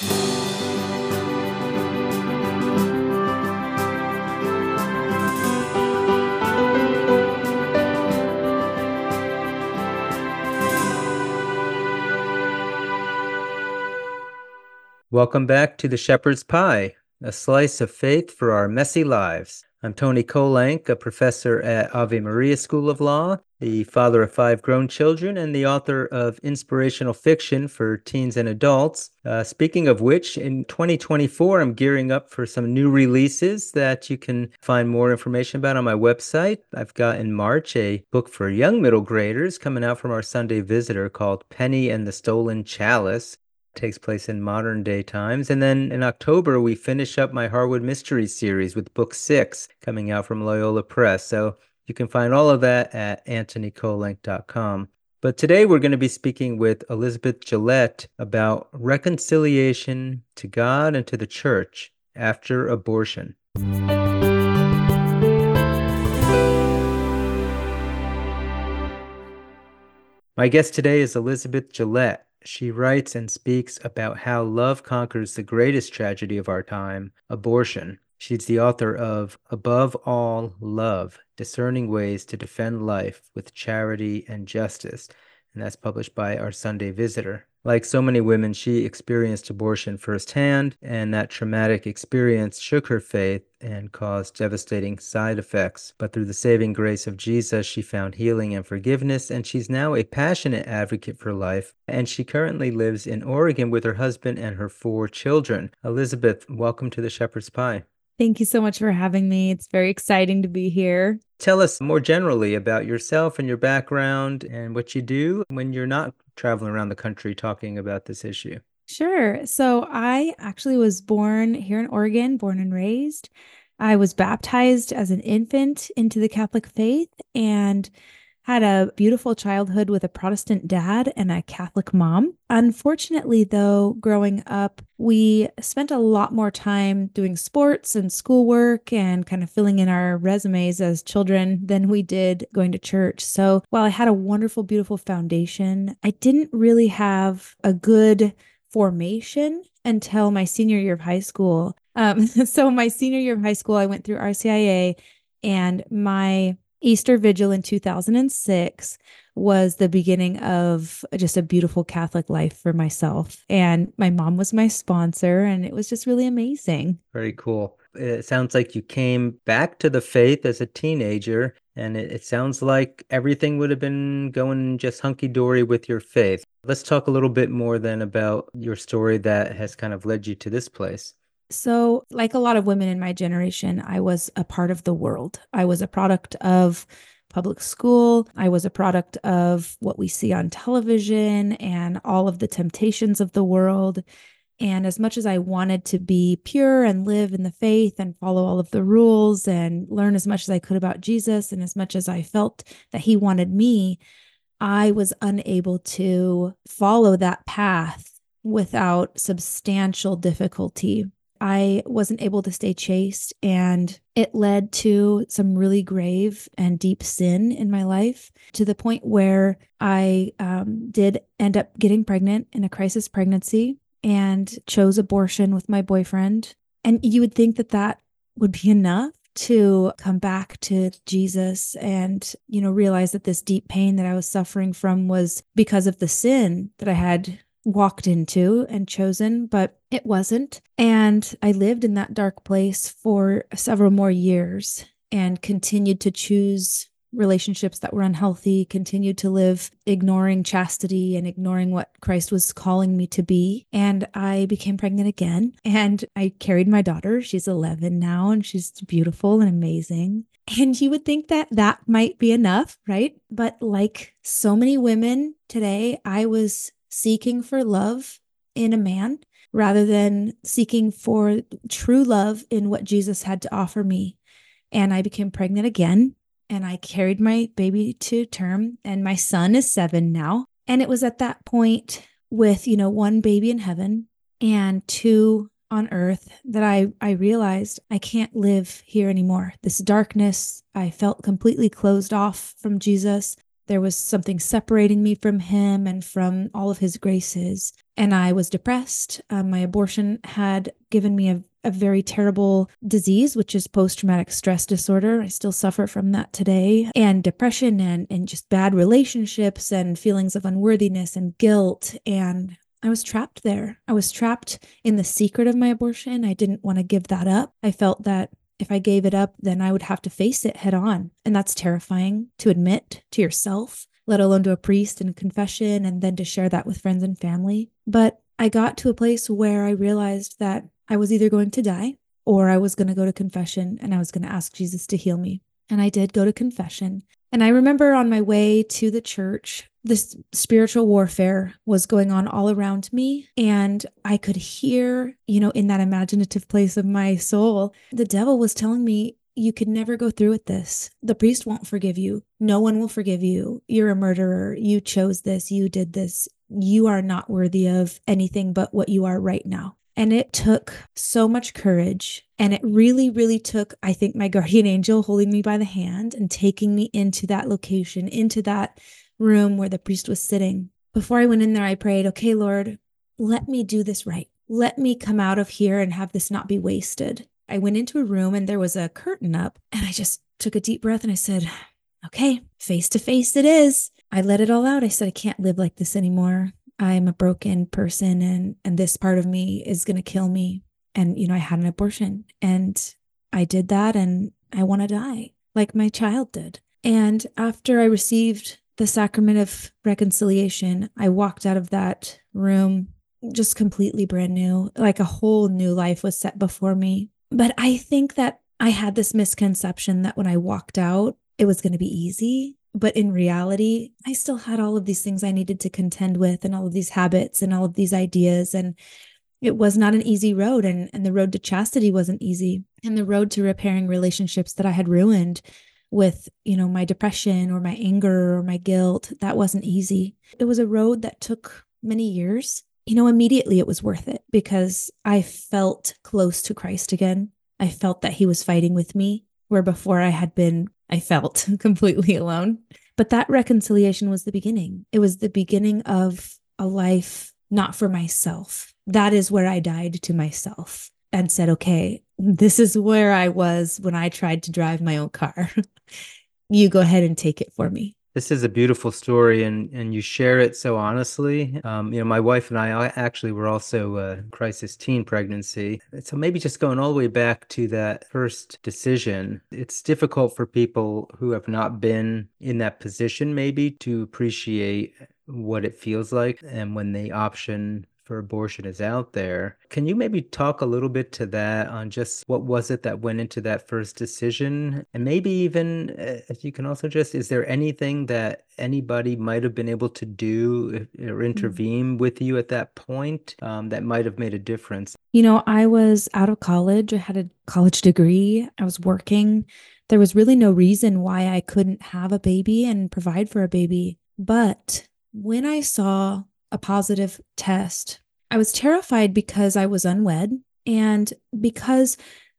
Welcome back to the Shepherd's Pie, a slice of faith for our messy lives. I'm Tony Kolenc, a professor at Ave Maria School of Law, the father of five grown children, and the author of inspirational fiction for teens and adults. Uh, speaking of which, in 2024, I'm gearing up for some new releases that you can find more information about on my website. I've got in March a book for young middle graders coming out from our Sunday Visitor called Penny and the Stolen Chalice takes place in modern day times. And then in October, we finish up my Harwood Mystery series with book six coming out from Loyola Press. So you can find all of that at antonykolenc.com. But today we're going to be speaking with Elizabeth Gillette about reconciliation to God and to the church after abortion. My guest today is Elizabeth Gillette. She writes and speaks about how love conquers the greatest tragedy of our time, abortion. She's the author of Above All Love Discerning Ways to Defend Life with Charity and Justice, and that's published by our Sunday Visitor. Like so many women, she experienced abortion firsthand, and that traumatic experience shook her faith and caused devastating side effects. But through the saving grace of Jesus, she found healing and forgiveness, and she's now a passionate advocate for life. And she currently lives in Oregon with her husband and her four children. Elizabeth, welcome to the Shepherd's Pie. Thank you so much for having me. It's very exciting to be here. Tell us more generally about yourself and your background and what you do when you're not traveling around the country talking about this issue. Sure. So I actually was born here in Oregon, born and raised. I was baptized as an infant into the Catholic faith and had a beautiful childhood with a Protestant dad and a Catholic mom. Unfortunately, though, growing up, we spent a lot more time doing sports and schoolwork and kind of filling in our resumes as children than we did going to church. So while I had a wonderful, beautiful foundation, I didn't really have a good formation until my senior year of high school. Um, so, my senior year of high school, I went through RCIA, and my Easter Vigil in 2006 was the beginning of just a beautiful Catholic life for myself. And my mom was my sponsor, and it was just really amazing. Very cool. It sounds like you came back to the faith as a teenager, and it, it sounds like everything would have been going just hunky dory with your faith. Let's talk a little bit more then about your story that has kind of led you to this place. So, like a lot of women in my generation, I was a part of the world. I was a product of public school. I was a product of what we see on television and all of the temptations of the world. And as much as I wanted to be pure and live in the faith and follow all of the rules and learn as much as I could about Jesus, and as much as I felt that he wanted me, I was unable to follow that path without substantial difficulty. I wasn't able to stay chaste, and it led to some really grave and deep sin in my life to the point where I um, did end up getting pregnant in a crisis pregnancy and chose abortion with my boyfriend. And you would think that that would be enough to come back to Jesus and, you know, realize that this deep pain that I was suffering from was because of the sin that I had walked into and chosen, but it wasn't. And I lived in that dark place for several more years and continued to choose relationships that were unhealthy, continued to live ignoring chastity and ignoring what Christ was calling me to be. And I became pregnant again and I carried my daughter. She's 11 now and she's beautiful and amazing. And you would think that that might be enough, right? But like so many women today, I was seeking for love in a man rather than seeking for true love in what Jesus had to offer me. And I became pregnant again and I carried my baby to term and my son is 7 now. And it was at that point with, you know, one baby in heaven and two on earth that I I realized I can't live here anymore. This darkness, I felt completely closed off from Jesus There was something separating me from him and from all of his graces. And I was depressed. Um, my abortion had given me a, a very terrible disease, which is post traumatic stress disorder. I still suffer from that today, and depression and, and just bad relationships and feelings of unworthiness and guilt. And I was trapped there. I was trapped in the secret of my abortion. I didn't want to give that up. I felt that if I gave it up, then I would have to face it head on. And that's terrifying to admit to yourself, let alone to a priest in confession, and then to share that with friends and family. But I got to a place where I realized that I was either going to die or I was going to go to confession and I was going to ask Jesus to heal me. And I did go to confession. And I remember on my way to the church, this spiritual warfare was going on all around me. And I could hear, you know, in that imaginative place of my soul, the devil was telling me, you could never go through with this. The priest won't forgive you. No one will forgive you. You're a murderer. You chose this. You did this. You are not worthy of anything but what you are right now. And it took so much courage. And it really, really took, I think, my guardian angel holding me by the hand and taking me into that location, into that room where the priest was sitting. Before I went in there, I prayed, okay, Lord, let me do this right. Let me come out of here and have this not be wasted. I went into a room and there was a curtain up, and I just took a deep breath and I said, okay, face to face it is. I let it all out. I said, I can't live like this anymore. I'm a broken person and and this part of me is going to kill me and you know I had an abortion and I did that and I want to die like my child did. And after I received the sacrament of reconciliation, I walked out of that room just completely brand new, like a whole new life was set before me. But I think that I had this misconception that when I walked out, it was going to be easy. But in reality, I still had all of these things I needed to contend with and all of these habits and all of these ideas. And it was not an easy road. And, and the road to chastity wasn't easy. And the road to repairing relationships that I had ruined with, you know, my depression or my anger or my guilt, that wasn't easy. It was a road that took many years. You know, immediately it was worth it because I felt close to Christ again. I felt that he was fighting with me, where before I had been I felt completely alone. But that reconciliation was the beginning. It was the beginning of a life not for myself. That is where I died to myself and said, okay, this is where I was when I tried to drive my own car. you go ahead and take it for me. This is a beautiful story, and and you share it so honestly. Um, you know, my wife and I actually were also a crisis teen pregnancy, so maybe just going all the way back to that first decision. It's difficult for people who have not been in that position, maybe, to appreciate what it feels like and when the option for abortion is out there. Can you maybe talk a little bit to that on just what was it that went into that first decision? And maybe even uh, if you can also just, is there anything that anybody might have been able to do or mm-hmm. intervene mm-hmm. with you at that point um, that might have made a difference? You know, I was out of college, I had a college degree, I was working. There was really no reason why I couldn't have a baby and provide for a baby. But when I saw a positive test. I was terrified because I was unwed and because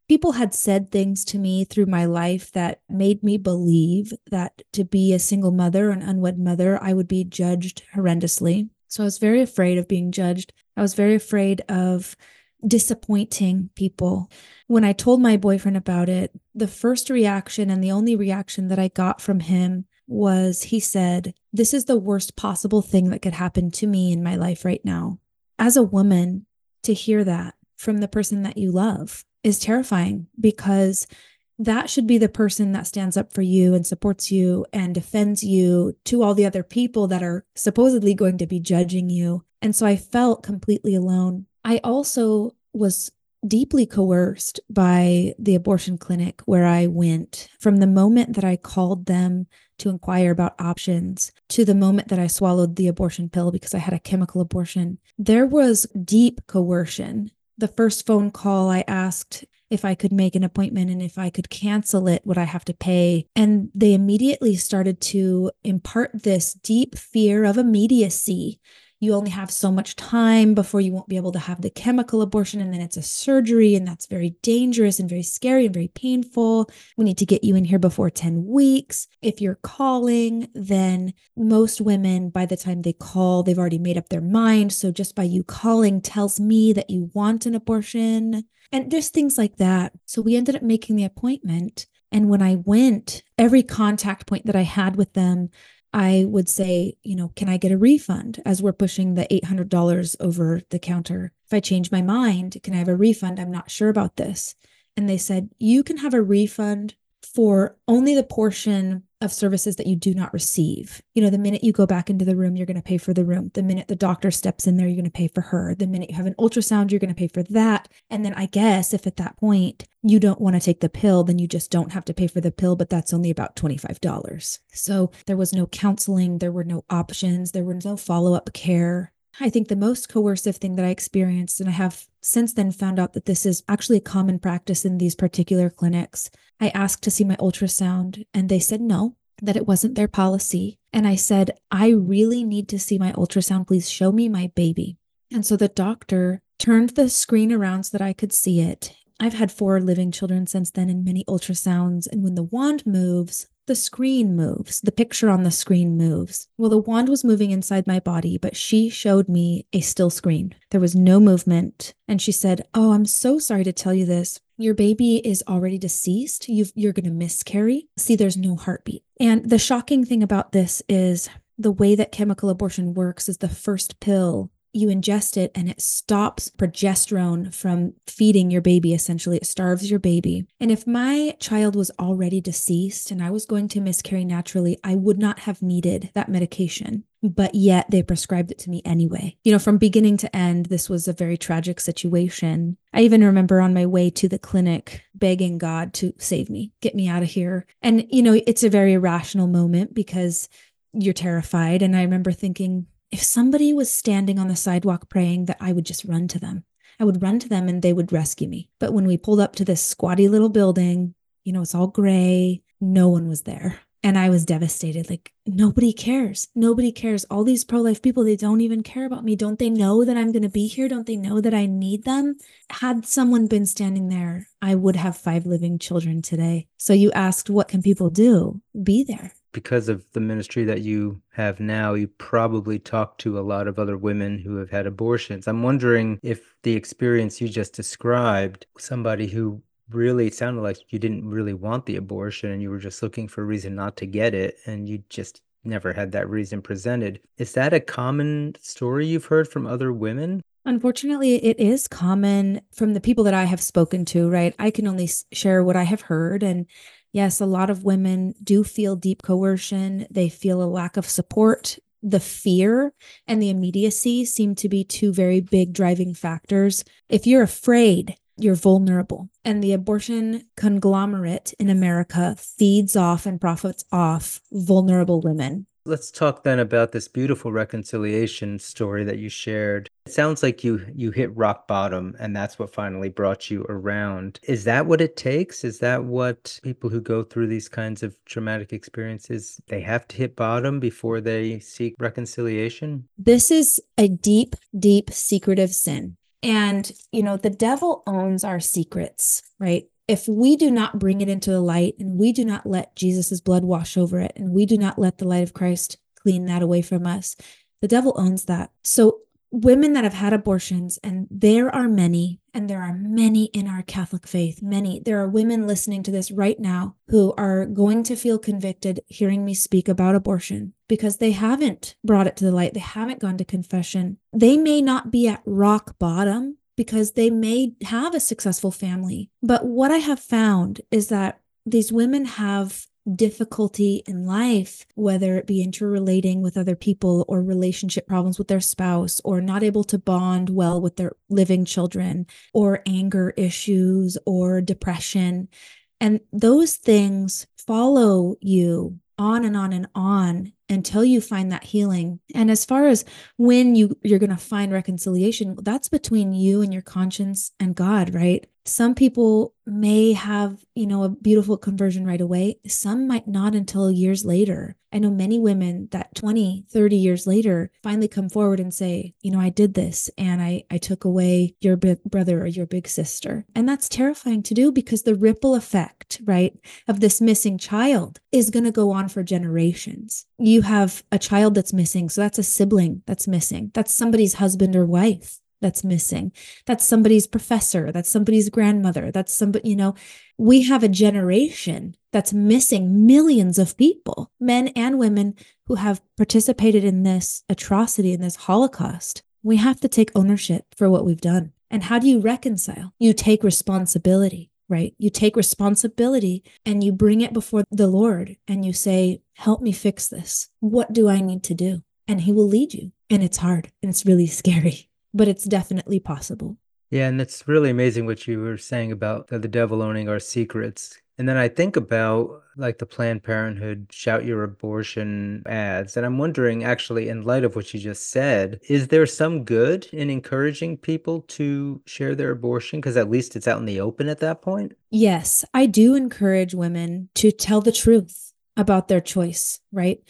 people had said things to me through my life that made me believe that to be a single mother, an unwed mother, I would be judged horrendously. So I was very afraid of being judged. I was very afraid of disappointing people. When I told my boyfriend about it, the first reaction and the only reaction that I got from him was he said, This is the worst possible thing that could happen to me in my life right now. As a woman, to hear that from the person that you love is terrifying because that should be the person that stands up for you and supports you and defends you to all the other people that are supposedly going to be judging you. And so I felt completely alone. I also was deeply coerced by the abortion clinic where I went from the moment that I called them to inquire about options to the moment that I swallowed the abortion pill because I had a chemical abortion. There was deep coercion. The first phone call, I asked if I could make an appointment and if I could cancel it, would I have to pay? And they immediately started to impart this deep fear of immediacy you only have so much time before you won't be able to have the chemical abortion. And then it's a surgery, and that's very dangerous and very scary and very painful. We need to get you in here before 10 weeks. If you're calling, then most women, by the time they call, they've already made up their mind. So just by you calling tells me that you want an abortion. And there's things like that. So we ended up making the appointment. And when I went, every contact point that I had with them, I would say, you know, can I get a refund as we're pushing the $800 over the counter? If I change my mind, can I have a refund? I'm not sure about this. And they said, you can have a refund for only the portion of services that you do not receive. You know, the minute you go back into the room, you're going to pay for the room. The minute the doctor steps in there, you're going to pay for her. The minute you have an ultrasound, you're going to pay for that. And then I guess if at that point you don't want to take the pill, then you just don't have to pay for the pill, but that's only about $25. So there was no counseling, there were no options, there was no follow up care. I think the most coercive thing that I experienced, and I have since then found out that this is actually a common practice in these particular clinics. I asked to see my ultrasound, and they said no, that it wasn't their policy. And I said, I really need to see my ultrasound. Please show me my baby. And so the doctor turned the screen around so that I could see it. I've had four living children since then and many ultrasounds. And when the wand moves, the screen moves, the picture on the screen moves. Well, the wand was moving inside my body, but she showed me a still screen. There was no movement. And she said, Oh, I'm so sorry to tell you this. Your baby is already deceased. you you're going to miscarry. See, there's no heartbeat. And the shocking thing about this is the way that chemical abortion works is the first pill you ingest it and it stops progesterone from feeding your baby essentially. It starves your baby. And if my child was already deceased and i was going to miscarry naturally i would not have needed that medication. But yet they prescribed it to me anyway. You know from beginning to end this was a very tragic situation. I even remember on my way to the clinic begging god to save me get me out of here. And you know it's a very irrational moment because you're terrified. And i remember thinking if somebody was standing on the sidewalk praying, that I would just run to them. I would run to them and they would rescue me. But when we pulled up to this squatty little building, you know, it's all gray, no one was there. And I was devastated. Like, nobody cares. Nobody cares. All these pro life people, they don't even care about me. Don't they know that I'm going to be here? Don't they know that I need them? Had someone been standing there, I would have five living children today. So you asked, what can people do? Be there because of the ministry that you have now, you probably talk to a lot of other women who have had abortions. I'm wondering if the experience you just described, somebody who really sounded like you didn't really want the abortion and you were just looking for a reason not to get it and you just never had that reason presented. Is that a common story you've heard from other women? Unfortunately, it is common from the people that I have spoken to, right? I can only share what I have heard. And yes, a lot of women do feel deep coercion. They feel a lack of support. The fear and the immediacy seem to be two very big driving factors. If you're afraid, you're vulnerable. And the abortion conglomerate in America feeds off and profits off vulnerable women. Let's talk then about this beautiful reconciliation story that you shared. It sounds like you you hit rock bottom and that's what finally brought you around. Is that what it takes? Is that what people who go through these kinds of traumatic experiences they have to hit bottom before they seek reconciliation? This is a deep deep secretive sin. And you know, the devil owns our secrets, right? if we do not bring it into the light and we do not let Jesus' blood wash over it and we do not let the light of Christ clean that away from us, the devil owns that. So, women that have had abortions, and there are many, and there are many in our Catholic faith, many. There are women listening to this right now who are going to feel convicted hearing me speak about abortion because they haven't brought it to the light. They haven't gone to confession. They may not be at rock bottom, because they may have a successful family. But what I have found is that these women have difficulty in life, whether it be interrelating with other people or relationship problems with their spouse, or not able to bond well with their living children, or anger issues, or depression. And those things follow you on and on and on until you find that healing. And as far as when you you're going to find reconciliation, that's between you and your conscience and God, right? Some people may have, you know, a beautiful conversion right away. Some might not until years later. I know many women that 20, 30 years later finally come forward and say, you know, I did this and I, I took away your big brother or your big sister. And that's terrifying to do because the ripple effect, right, of this missing child is going to go on for generations. You have a child that's missing. So that's a sibling that's missing. That's somebody's husband or wife that's missing. That's somebody's professor. That's somebody's grandmother. That's somebody, you know, we have a generation that's missing millions of people, men and women who have participated in this atrocity, in this Holocaust. We have to take ownership for what we've done. And how do you reconcile? You take responsibility, right? You take responsibility and you bring it before the Lord and you say, Help me fix this. What do I need to do? And He will lead you. And it's hard and it's really scary but it's definitely possible. Yeah, and it's really amazing what you were saying about the devil owning our secrets. And then I think about like the Planned Parenthood shout your abortion ads. And I'm wondering, actually, in light of what you just said, is there some good in encouraging people to share their abortion? Because at least it's out in the open at that point. Yes, I do encourage women to tell the truth about their choice, right?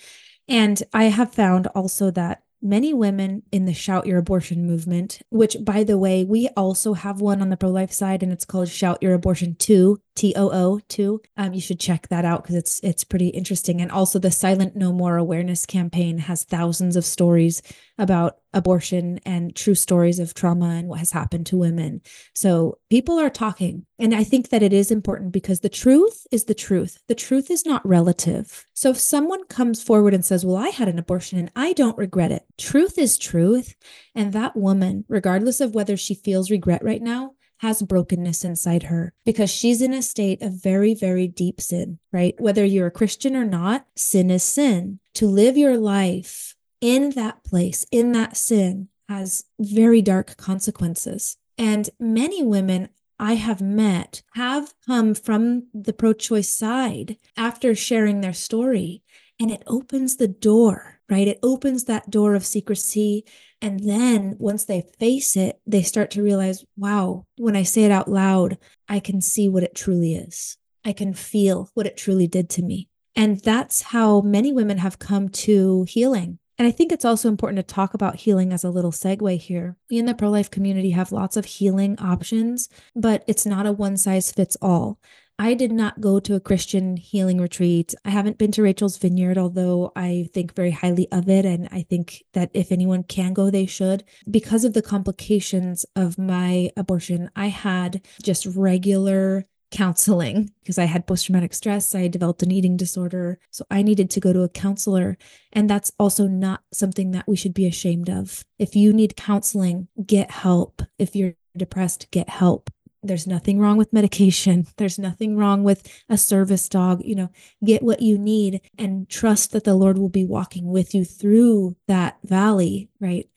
And I have found also that many women in the Shout Your Abortion movement, which, by the way, we also have one on the pro life side, and it's called Shout Your Abortion 2, T O O 2. Um, you should check that out because it's it's pretty interesting. And also, the Silent No More awareness campaign has thousands of stories about abortion and true stories of trauma and what has happened to women. So people are talking. And I think that it is important because the truth is the truth. The truth is not relative. So if someone comes forward and says, Well, I had an abortion and I don't regret it, truth is truth. And that woman, regardless of whether she feels regret right now, has brokenness inside her because she's in a state of very, very deep sin, right? Whether you're a Christian or not, sin is sin. To live your life in that place, in that sin, has very dark consequences. And many women I have met have come from the pro choice side after sharing their story. And it opens the door, right? It opens that door of secrecy. And then once they face it, they start to realize, wow, when I say it out loud, I can see what it truly is. I can feel what it truly did to me. And that's how many women have come to healing and I think it's also important to talk about healing as a little segue here. We in the pro life community have lots of healing options, but it's not a one size fits all. I did not go to a Christian healing retreat. I haven't been to Rachel's Vineyard, although I think very highly of it. And I think that if anyone can go, they should. Because of the complications of my abortion, I had just regular counseling because I had post traumatic stress. I developed an eating disorder. So I needed to go to a counselor. And that's also not something that we should be ashamed of. If you need counseling, get help. If you're depressed, get help. There's nothing wrong with medication. There's nothing wrong with a service dog. You know, get what you need and trust that the Lord will be walking with you through that valley, right?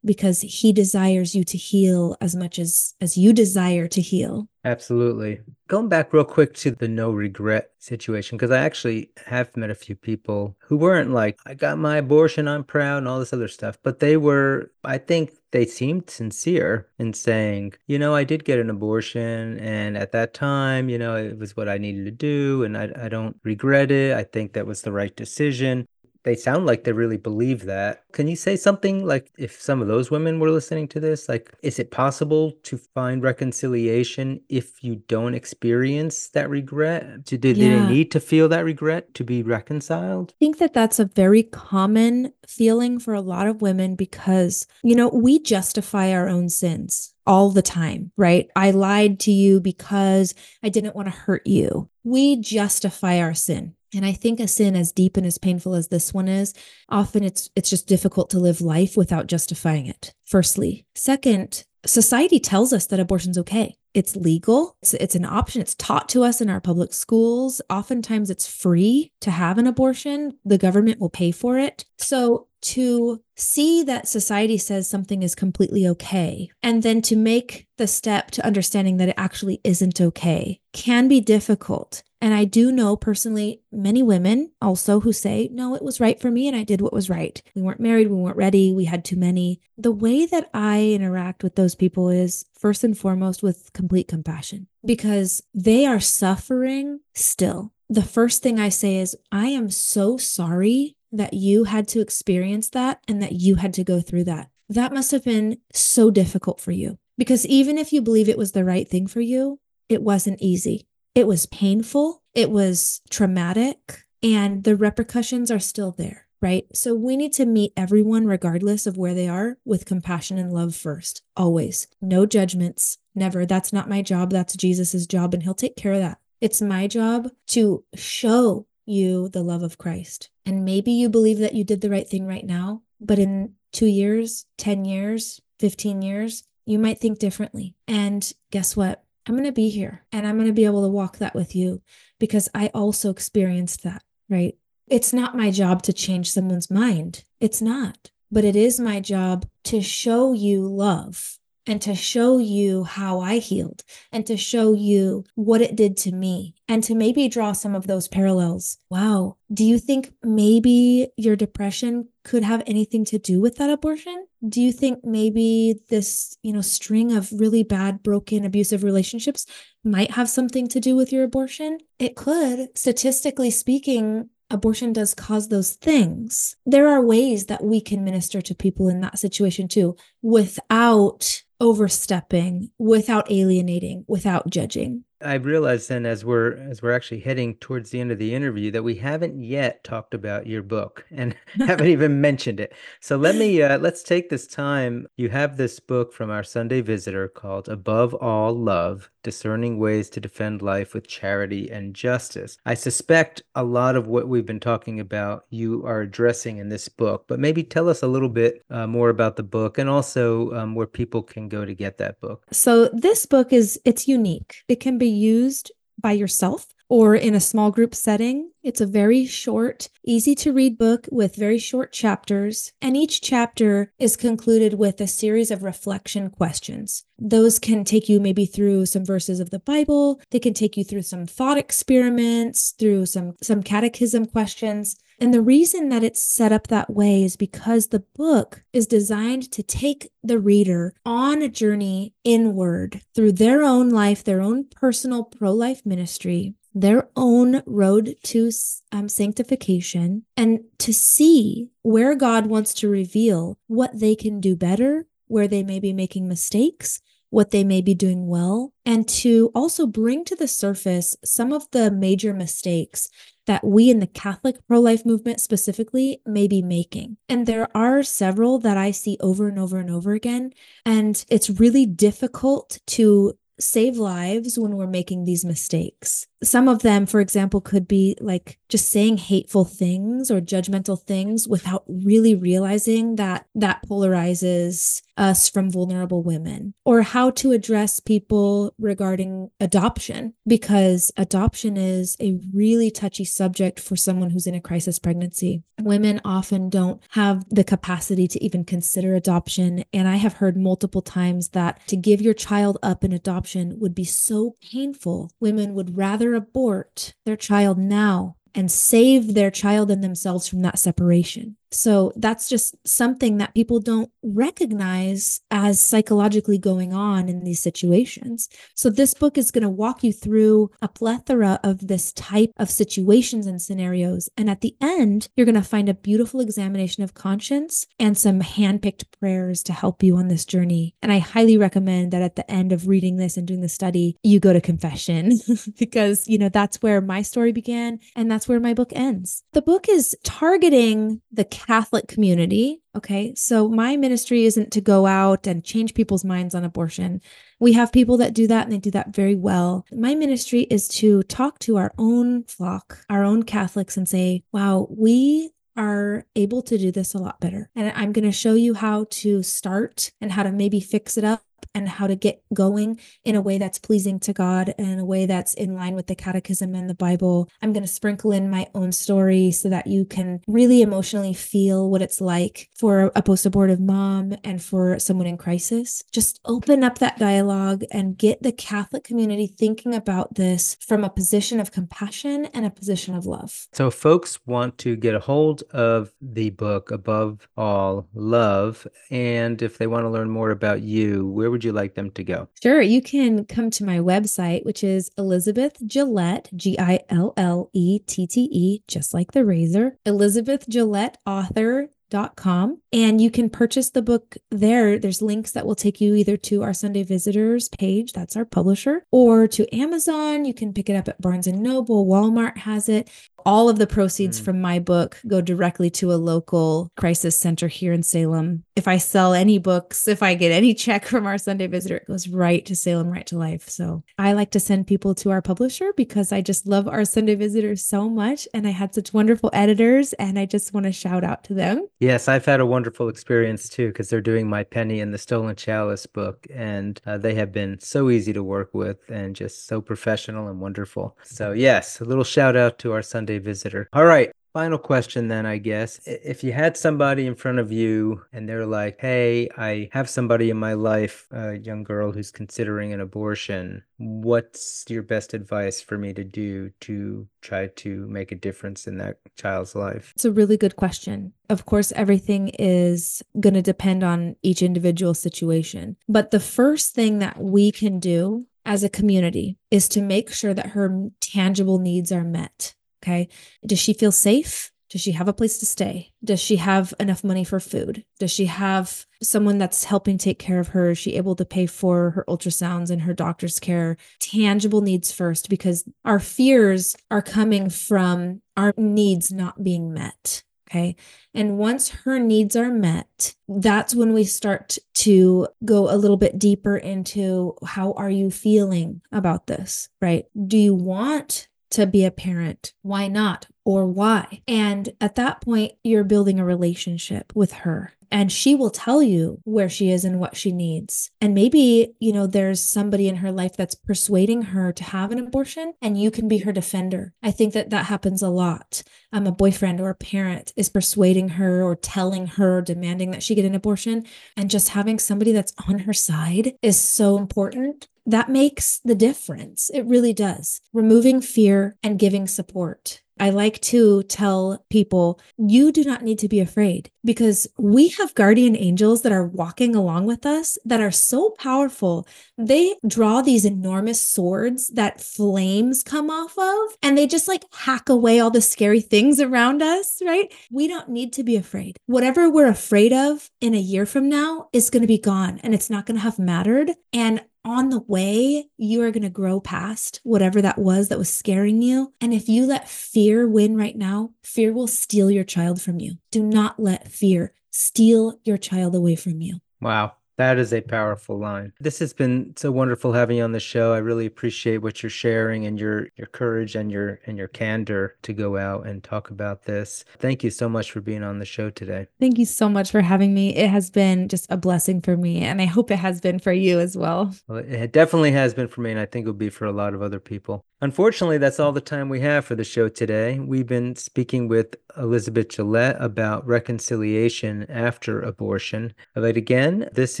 Because he desires you to heal as much as as you desire to heal. Absolutely. Going back real quick to the no regret situation because i actually have met a few people who weren't like i got my abortion i'm proud and all this other stuff but they were i think they seemed sincere in saying you know i did get an abortion and at that time you know it was what i needed to do and i, I don't regret it. I think that was the right decision they sound like they really believe that. Can you say something like if some of those women were listening to this? Like, is it possible to find reconciliation if you don't experience that regret? Do, do yeah. they need to feel that regret to be reconciled? I think that that's a very common feeling for a lot of women because, you know, we justify our own sins all the time, right? I lied to you because I didn't want to hurt you. We justify our sin. And I think a sin as deep and as painful as this one is, often it's it's just difficult to live life without justifying it. Firstly, second, society tells us that abortion's okay. It's legal. It's, it's an option. It's taught to us in our public schools. Oftentimes it's free to have an abortion. The government will pay for it. So to see that society says something is completely okay and then to make the step to understanding that it actually isn't okay can be difficult And I do know personally many women also who say, no, it was right for me and I did what was right. We weren't married, we weren't ready, we had too many. The way that I interact with those people is first and foremost with complete compassion because they are suffering still. The first thing I say is, I am so sorry that you had to experience that and that you had to go through that. That must have been so difficult for you because even if you believe it was the right thing for you, it wasn't easy. It was painful, it was traumatic, and the repercussions are still there, right? So we need to meet everyone, regardless of where they are, with compassion and love first, always. No judgments, never. That's not my job. That's Jesus's job, and he'll take care of that. It's my job to show you the love of Christ. And maybe you believe that you did the right thing right now, but in two years, 10 years, 15 years, you might think differently. And guess what? I'm going to be here and I'm going to be able to walk that with you because I also experienced that, right? It's not my job to change someone's mind. It's not. But it is my job to show you love and to show you how I healed and to show you what it did to me and to maybe draw some of those parallels. Wow. Do you think maybe your depression could have anything to do with that abortion? Do you think maybe this, you know, string of really bad, broken, abusive relationships might have something to do with your abortion? It could. Statistically speaking, abortion does cause those things. There are ways that we can minister to people in that situation too without overstepping, without alienating, without judging. I realized then as we're as we're actually heading towards the end of the interview that we haven't yet talked about your book and haven't even mentioned it. So let me uh, let's take this time. You have this book from our Sunday visitor called Above All Love: Discerning Ways to Defend Life with Charity and Justice. I suspect a lot of what we've been talking about you are addressing in this book, but maybe tell us a little bit uh, more about the book and also um, where people can go to get that book. So this book is it's unique. It can be be used by yourself or in a small group setting. It's a very short, easy to read book with very short chapters, and each chapter is concluded with a series of reflection questions. Those can take you maybe through some verses of the Bible, they can take you through some thought experiments, through some some catechism questions. And the reason that it's set up that way is because the book is designed to take the reader on a journey inward through their own life, their own personal pro life ministry, their own road to um, sanctification, and to see where God wants to reveal what they can do better, where they may be making mistakes, what they may be doing well, and to also bring to the surface some of the major mistakes that we in the Catholic pro life movement specifically may be making. And there are several that I see over and over and over again. And it's really difficult to save lives when we're making these mistakes. Some of them, for example, could be like just saying hateful things or judgmental things without really realizing that that polarizes us from vulnerable women, or how to address people regarding adoption, because adoption is a really touchy subject for someone who's in a crisis pregnancy. Women often don't have the capacity to even consider adoption. And I have heard multiple times that to give your child up in adoption would be so painful. Women would rather abort their child now and save their child and themselves from that separation. So that's just something that people don't recognize as psychologically going on in these situations. So this book is going to walk you through a plethora of this type of situations and scenarios. And at the end, you're going to find a beautiful examination of conscience and some handpicked prayers to help you on this journey. And I highly recommend that at the end of reading this and doing the study, you go to confession because, you know, that's where my story began and that's where my book ends. The book is targeting the Catholic community. Okay. So my ministry isn't to go out and change people's minds on abortion. We have people that do that and they do that very well. My ministry is to talk to our own flock, our own Catholics, and say, wow, we are able to do this a lot better. And I'm going to show you how to start and how to maybe fix it up and how to get going in a way that's pleasing to God and a way that's in line with the catechism and the Bible. I'm going to sprinkle in my own story so that you can really emotionally feel what it's like for a post abortive mom and for someone in crisis. Just open up that dialogue and get the Catholic community thinking about this from a position of compassion and a position of love. So, folks want to get a hold of the book Above All Love. And if they want to learn more about you, where would you like them to go? Sure. You can come to my website, which is Elizabeth Gillette, G I L L E T T E, just like the razor, Elizabeth Gillette author dot com and you can purchase the book there there's links that will take you either to our sunday visitors page that's our publisher or to amazon you can pick it up at barnes and noble walmart has it all of the proceeds mm. from my book go directly to a local crisis center here in Salem. If I sell any books, if I get any check from our Sunday visitor, it goes right to Salem, right to life. So I like to send people to our publisher because I just love our Sunday visitors so much. And I had such wonderful editors, and I just want to shout out to them. Yes, I've had a wonderful experience too because they're doing my Penny and the Stolen Chalice book, and uh, they have been so easy to work with and just so professional and wonderful. So, yes, a little shout out to our Sunday visitor. All right. Final question, then, I guess. If you had somebody in front of you and they're like, hey, I have somebody in my life, a young girl who's considering an abortion, what's your best advice for me to do to try to make a difference in that child's life? It's a really good question. Of course, everything is going to depend on each individual situation. But the first thing that we can do as a community is to make sure that her tangible needs are met. Okay. Does she feel safe? Does she have a place to stay? Does she have enough money for food? Does she have someone that's helping take care of her? Is she able to pay for her ultrasounds and her doctor's care? Tangible needs first, because our fears are coming from our needs not being met. Okay. And once her needs are met, that's when we start to go a little bit deeper into how are you feeling about this, right? Do you want to be a parent? Why not? Or why? And at that point, you're building a relationship with her and she will tell you where she is and what she needs. And maybe, you know, there's somebody in her life that's persuading her to have an abortion and you can be her defender. I think that that happens a lot. Um, a boyfriend or a parent is persuading her or telling her, demanding that she get an abortion. And just having somebody that's on her side is so important that makes the difference. It really does. Removing fear and giving support. I like to tell people you do not need to be afraid because we have guardian angels that are walking along with us that are so powerful. They draw these enormous swords that flames come off of, and they just like hack away all the scary things around us, right? We don't need to be afraid. Whatever we're afraid of in a year from now is going to be gone and it's not going to have mattered. And on the way, you are going to grow past whatever that was that was scaring you. And if you let fear win right now, fear will steal your child from you. Do not let fear steal your child away from you. Wow. That is a powerful line. This has been so wonderful having you on the show. I really appreciate what you're sharing and your your courage and your and your candor to go out and talk about this. Thank you so much for being on the show today. Thank you so much for having me. It has been just a blessing for me and I hope it has been for you as well. Well, it definitely has been for me and I think it will be for a lot of other people. Unfortunately, that's all the time we have for the show today. We've been speaking with Elizabeth Gillette about reconciliation after abortion. But again, this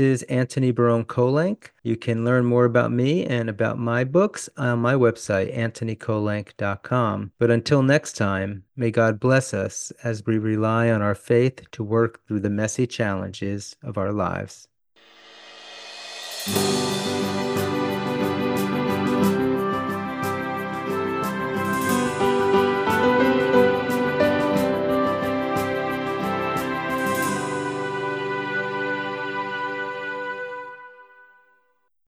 is Antony Barone Kolenc. You can learn more about me and about my books on my website, antonykolenc.com. But until next time, may God bless us as we rely on our faith to work through the messy challenges of our lives.